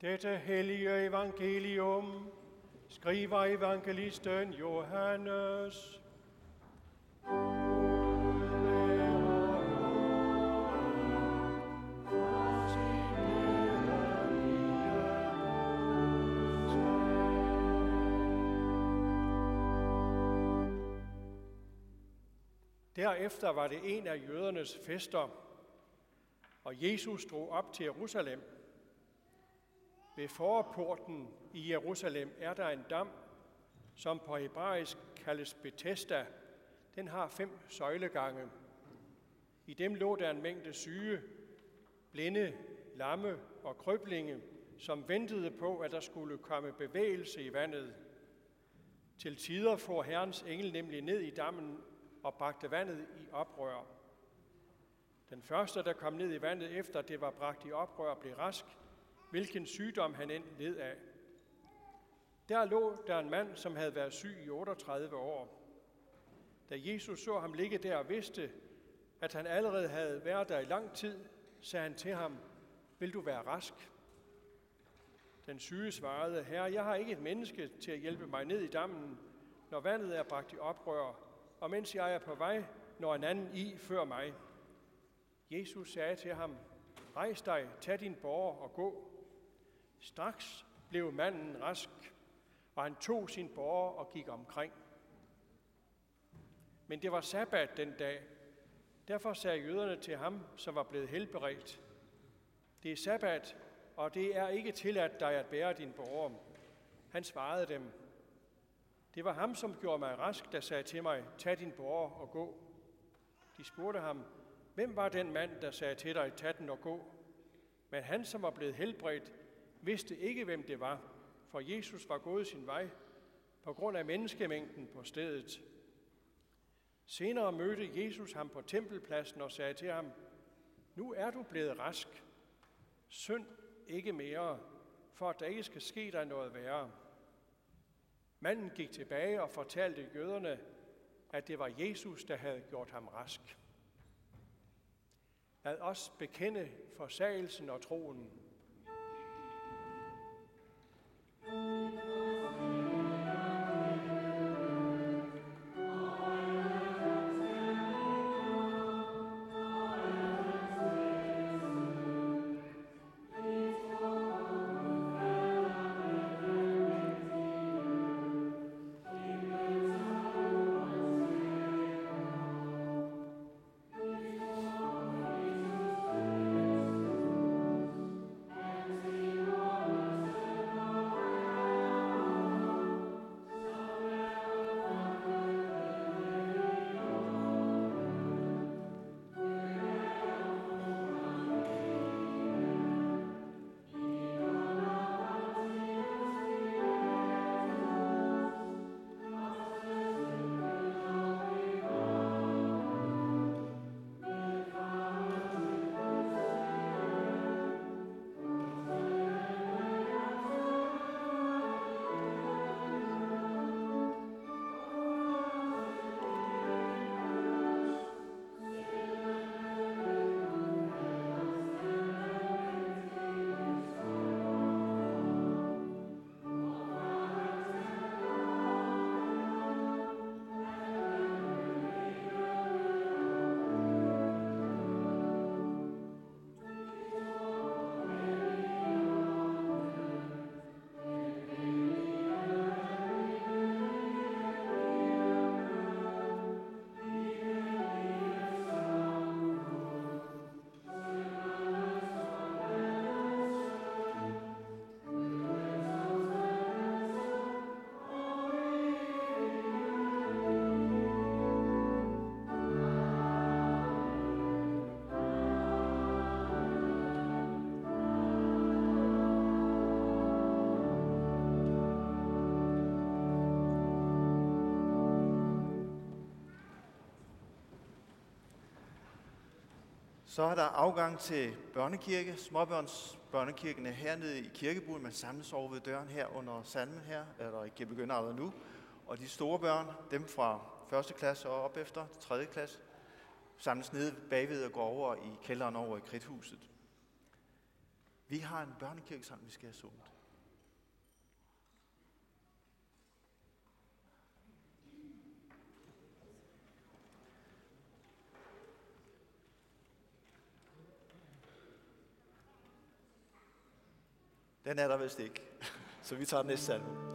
Dette hellige evangelium skriver evangelisten Johannes. Derefter var det en af jødernes fester, og Jesus drog op til Jerusalem. Ved forporten i Jerusalem er der en dam, som på hebraisk kaldes Bethesda. Den har fem søjlegange. I dem lå der en mængde syge, blinde, lamme og krøblinge, som ventede på, at der skulle komme bevægelse i vandet. Til tider får Herrens engel nemlig ned i dammen og bragte vandet i oprør. Den første, der kom ned i vandet efter det var bragt i oprør, blev rask, hvilken sygdom han end led af. Der lå der en mand, som havde været syg i 38 år. Da Jesus så ham ligge der og vidste, at han allerede havde været der i lang tid, sagde han til ham, vil du være rask? Den syge svarede, herre, jeg har ikke et menneske til at hjælpe mig ned i dammen, når vandet er bragt i oprør, og mens jeg er på vej, når en anden i før mig. Jesus sagde til ham, rejs dig, tag din borger og gå. Straks blev manden rask, og han tog sin borger og gik omkring. Men det var sabbat den dag. Derfor sagde jøderne til ham, som var blevet helbredt, det er sabbat, og det er ikke tilladt dig at bære din borger. Han svarede dem, det var ham, som gjorde mig rask, der sagde til mig, tag din borger og gå. De spurgte ham, hvem var den mand, der sagde til dig, tag den og gå? Men han, som var blevet helbredt, vidste ikke, hvem det var, for Jesus var gået sin vej på grund af menneskemængden på stedet. Senere mødte Jesus ham på tempelpladsen og sagde til ham, nu er du blevet rask. Synd ikke mere, for at der ikke skal ske dig noget værre. Manden gik tilbage og fortalte jøderne, at det var Jesus, der havde gjort ham rask. Lad os bekende forsagelsen og troen. Så er der afgang til børnekirke. Småbørns børnekirken er hernede i kirkebuen. Man samles over ved døren her under salmen her, eller ikke begynder allerede nu. Og de store børn, dem fra første klasse og op efter tredje klasse, samles nede bagved og går over i kælderen over i kridthuset. Vi har en børnekirkesang, vi skal have sunget. Den er der vist ikke. Så vi tager den næste salme.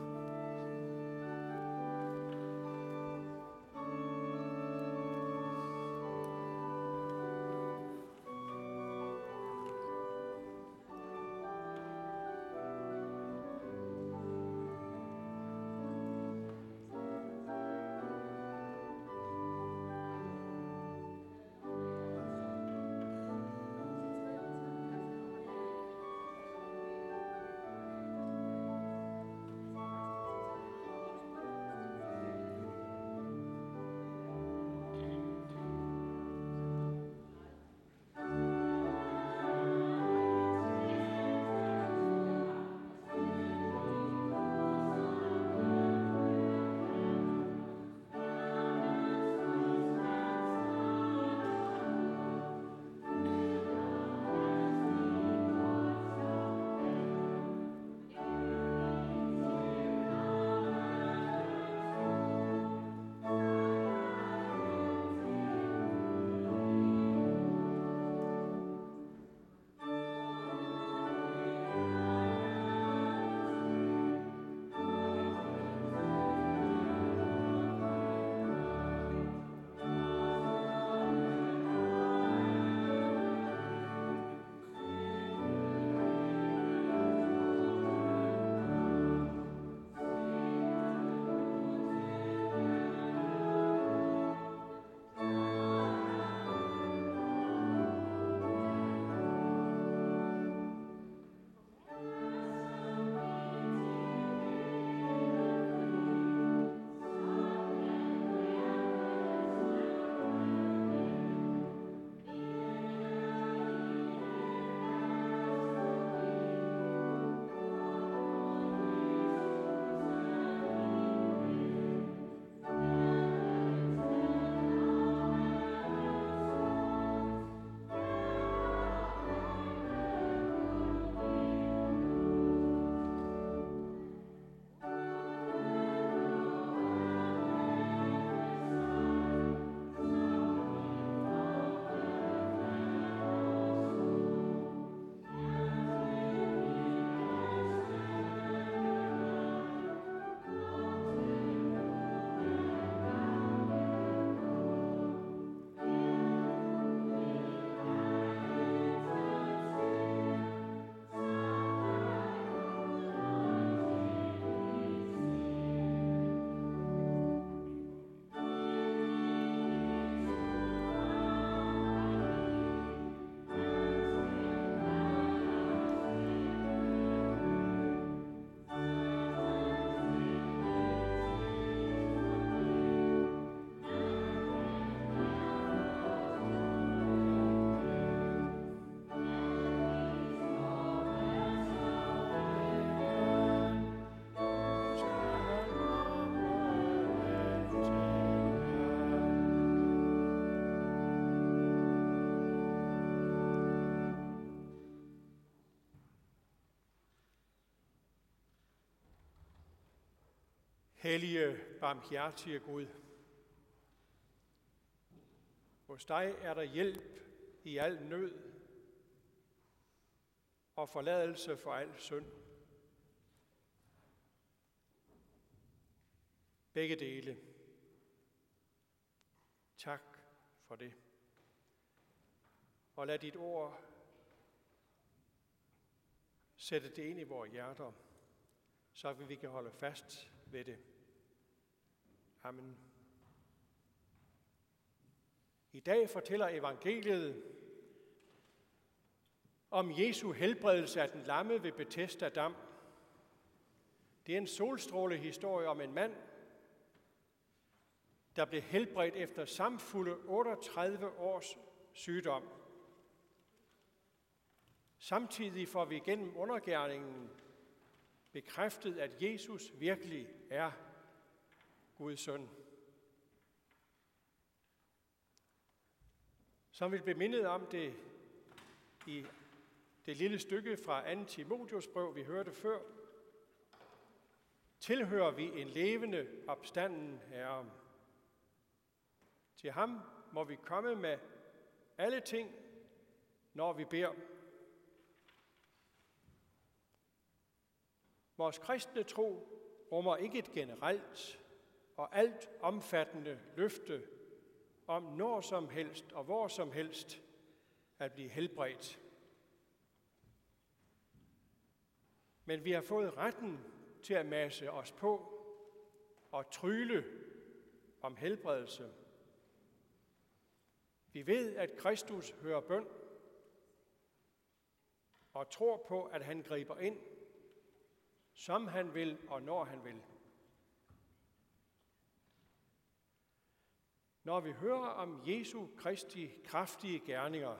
Hellige, barmhjertige Gud, hos dig er der hjælp i al nød og forladelse for al synd. Begge dele. Tak for det. Og lad dit ord sætte det ind i vores hjerter, så vi kan holde fast ved det. Amen. I dag fortæller evangeliet om Jesu helbredelse af den lamme ved Bethesda Dam. Det er en solstråle historie om en mand, der blev helbredt efter samfulde 38 års sygdom. Samtidig får vi gennem undergærningen bekræftet, at Jesus virkelig er Guds søn. Som vi blev mindet om det i det lille stykke fra 2. Timotius brev, vi hørte før, tilhører vi en levende opstanden Herre. Til ham må vi komme med alle ting, når vi beder. Vores kristne tro rummer ikke et generelt og alt omfattende løfte om når som helst og hvor som helst at blive helbredt. Men vi har fået retten til at masse os på og tryle om helbredelse. Vi ved, at Kristus hører bøn og tror på, at han griber ind, som han vil og når han vil. Når vi hører om Jesu Kristi kraftige gerninger,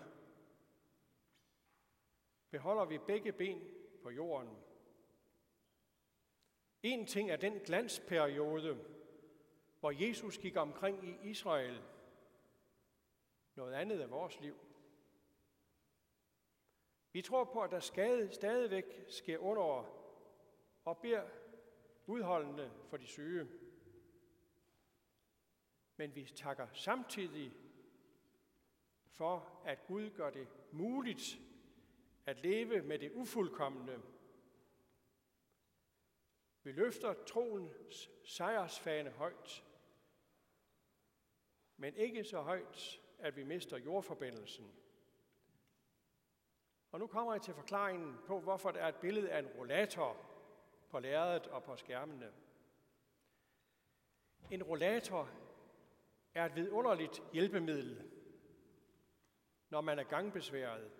beholder vi begge ben på jorden. En ting er den glansperiode, hvor Jesus gik omkring i Israel. Noget andet er vores liv. Vi tror på, at der stadigvæk sker under og beder udholdende for de syge. Men vi takker samtidig for, at Gud gør det muligt at leve med det ufuldkommende. Vi løfter troens sejrsfane højt, men ikke så højt, at vi mister jordforbindelsen. Og nu kommer jeg til forklaringen på, hvorfor der er et billede af en rollator på lærredet og på skærmene. En rollator er et vidunderligt hjælpemiddel, når man er gangbesværet.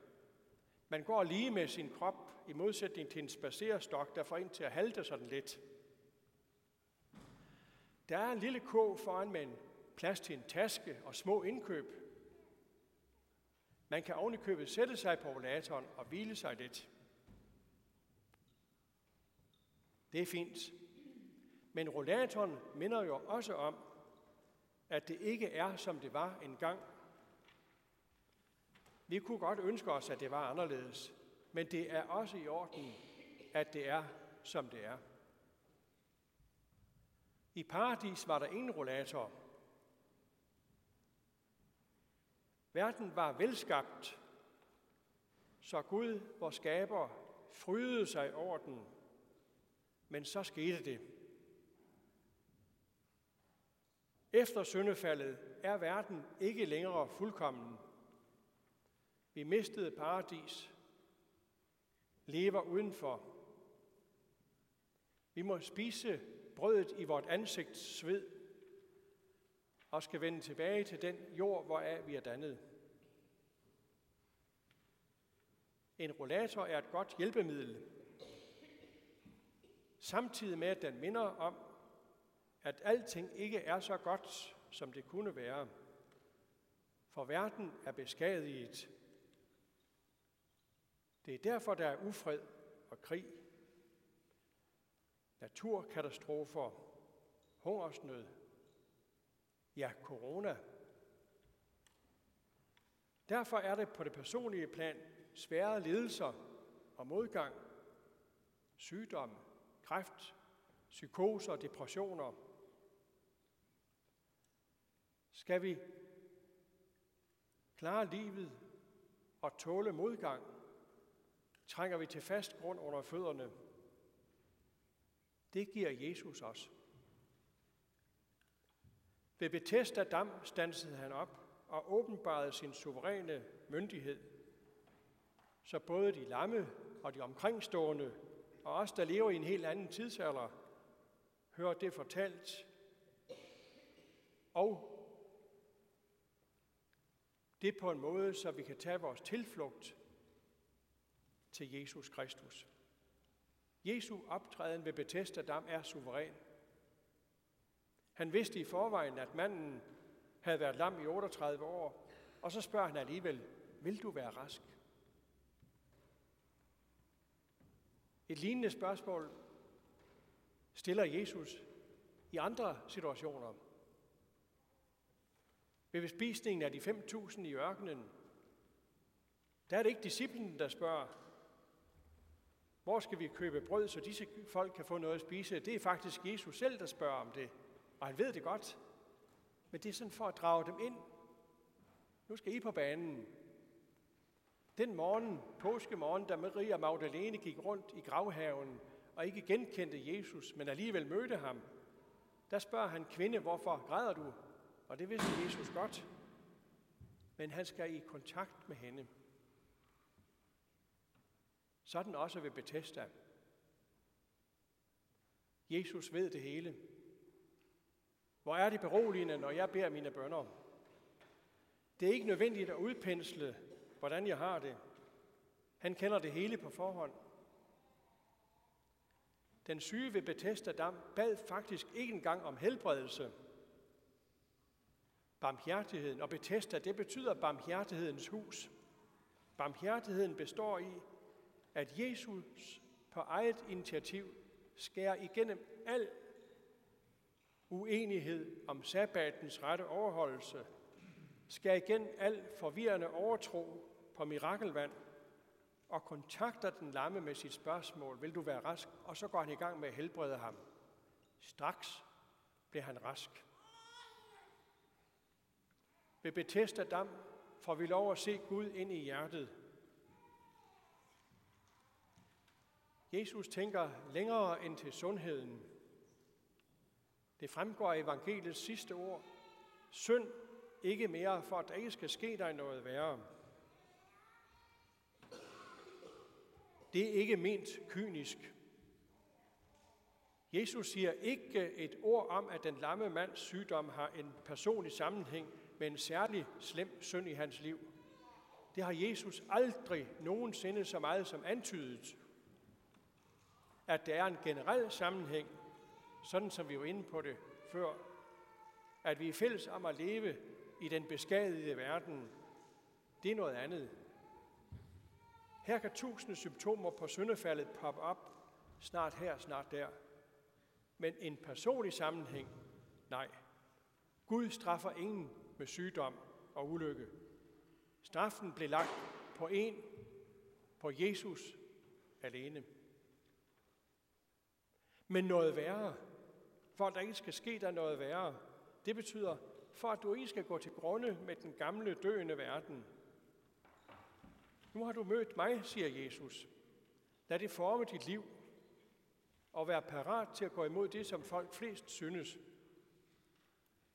Man går lige med sin krop i modsætning til en spacerestok, der får en til at halte sådan lidt. Der er en lille kog foran med en plads til en taske og små indkøb. Man kan ovenikøbet sætte sig på rollatoren og hvile sig lidt. Det er fint. Men rollatoren minder jo også om, at det ikke er, som det var engang. Vi kunne godt ønske os, at det var anderledes, men det er også i orden, at det er, som det er. I paradis var der ingen rollator. Verden var velskabt, så Gud, vores skaber, frydede sig over den. Men så skete det. Efter syndefaldet er verden ikke længere fuldkommen. Vi mistede paradis, lever udenfor. Vi må spise brødet i vort ansigts sved og skal vende tilbage til den jord, hvoraf vi er dannet. En rollator er et godt hjælpemiddel, samtidig med at den minder om, at alting ikke er så godt, som det kunne være. For verden er beskadiget. Det er derfor, der er ufred og krig, naturkatastrofer, hungersnød, ja, corona. Derfor er det på det personlige plan svære lidelser og modgang, sygdomme, kræft, psykoser og depressioner. Skal vi klare livet og tåle modgang, trænger vi til fast grund under fødderne. Det giver Jesus os. Ved Bethesda Dam stansede han op og åbenbarede sin suveræne myndighed, så både de lamme og de omkringstående, og os, der lever i en helt anden tidsalder, hører det fortalt. Og det på en måde, så vi kan tage vores tilflugt til Jesus Kristus. Jesu optræden ved Bethesda Dam er suveræn. Han vidste i forvejen, at manden havde været lam i 38 år, og så spørger han alligevel, vil du være rask? Et lignende spørgsmål stiller Jesus i andre situationer. Ved bespisningen af de 5.000 i ørkenen, der er det ikke disciplen, der spørger, hvor skal vi købe brød, så disse folk kan få noget at spise? Det er faktisk Jesus selv, der spørger om det. Og han ved det godt. Men det er sådan for at drage dem ind. Nu skal I på banen. Den morgen, påskemorgen, da Maria Magdalene gik rundt i gravhaven og ikke genkendte Jesus, men alligevel mødte ham, der spørger han kvinde, hvorfor græder du? Og det vidste Jesus godt. Men han skal i kontakt med hende. Sådan også ved Bethesda. Jesus ved det hele. Hvor er det beroligende, når jeg beder mine bønder. Det er ikke nødvendigt at udpensle, hvordan jeg har det. Han kender det hele på forhånd. Den syge ved Bethesda Dam bad faktisk ikke engang om helbredelse. Barmhjertigheden og Bethesda, det betyder barmhjertighedens hus. Barmhjertigheden består i, at Jesus på eget initiativ skærer igennem al uenighed om sabbatens rette overholdelse, skærer igen al forvirrende overtro på mirakelvand og kontakter den lamme med sit spørgsmål, vil du være rask? Og så går han i gang med at helbrede ham. Straks bliver han rask. Ved Bethesda Dam får vi lov at se Gud ind i hjertet. Jesus tænker længere end til sundheden. Det fremgår af evangeliets sidste ord. Synd ikke mere, for at der ikke skal ske dig noget værre. Det er ikke ment kynisk. Jesus siger ikke et ord om, at den lamme mands sygdom har en personlig sammenhæng med en særlig slem synd i hans liv. Det har Jesus aldrig nogensinde så meget som antydet. At der er en generel sammenhæng, sådan som vi var inde på det før, at vi er fælles om at leve i den beskadigede verden, det er noget andet. Her kan tusinde symptomer på syndefaldet poppe op, snart her, snart der. Men en personlig sammenhæng, nej. Gud straffer ingen med sygdom og ulykke. Straffen blev lagt på en, på Jesus alene. Men noget værre, for at der ikke skal ske der noget værre, det betyder, for at du ikke skal gå til grunde med den gamle døende verden. Nu har du mødt mig, siger Jesus. Lad det forme dit liv og vær parat til at gå imod det, som folk flest synes.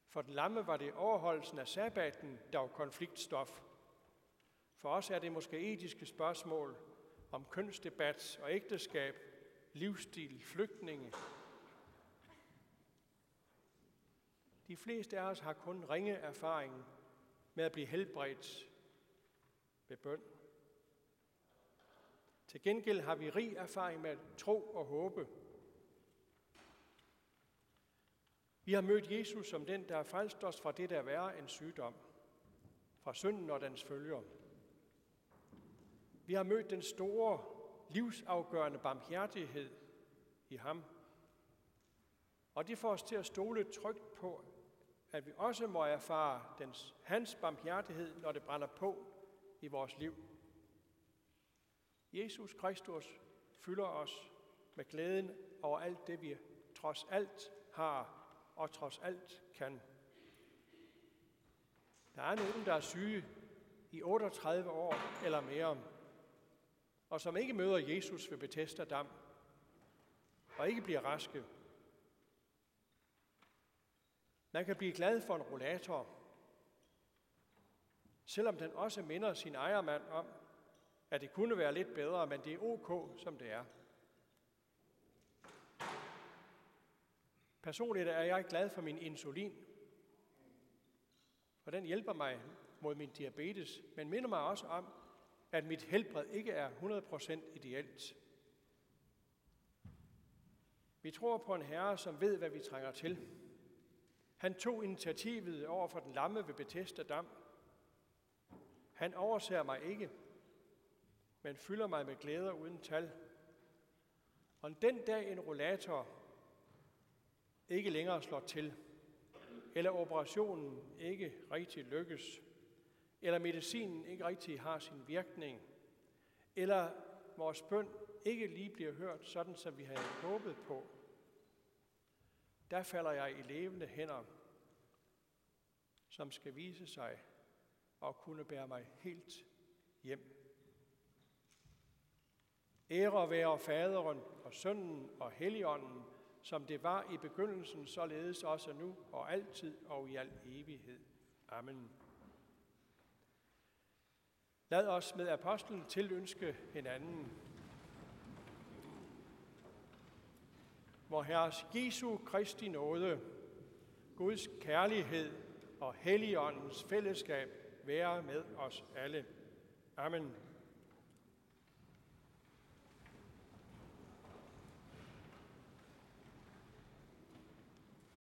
For den lamme var det overholdelsen af sabbaten, der var konfliktstof. For os er det måske etiske spørgsmål om kønsdebat og ægteskab, livsstil, flygtninge. De fleste af os har kun ringe erfaring med at blive helbredt ved bøn. Til gengæld har vi rig erfaring med at tro og håbe. Vi har mødt Jesus som den, der har frelst os fra det, der er værre end sygdom, fra synden og dens følger. Vi har mødt den store, livsafgørende barmhjertighed i ham. Og det får os til at stole trygt på, at vi også må erfare dens, hans barmhjertighed, når det brænder på i vores liv. Jesus Kristus fylder os med glæden over alt det, vi trods alt har og trods alt kan. Der er nogen, der er syge i 38 år eller mere, og som ikke møder Jesus ved Bethesda Dam, og ikke bliver raske. Man kan blive glad for en rollator, selvom den også minder sin ejermand om, at det kunne være lidt bedre, men det er ok, som det er. Personligt er jeg glad for min insulin, for den hjælper mig mod min diabetes, men minder mig også om, at mit helbred ikke er 100% ideelt. Vi tror på en herre, som ved, hvad vi trænger til. Han tog initiativet over for den lamme ved Bethesda Dam. Han overser mig ikke, men fylder mig med glæder uden tal. Og den dag en rollator ikke længere slår til, eller operationen ikke rigtig lykkes, eller medicinen ikke rigtig har sin virkning, eller vores bøn ikke lige bliver hørt, sådan som vi havde håbet på, der falder jeg i levende hænder, som skal vise sig og kunne bære mig helt hjem. Ære være faderen og sønnen og helligånden, som det var i begyndelsen, således også nu og altid og i al evighed. Amen. Lad os med apostlen tilønske hinanden. Hvor Herres Jesu Kristi nåde, Guds kærlighed og Helligåndens fællesskab være med os alle. Amen.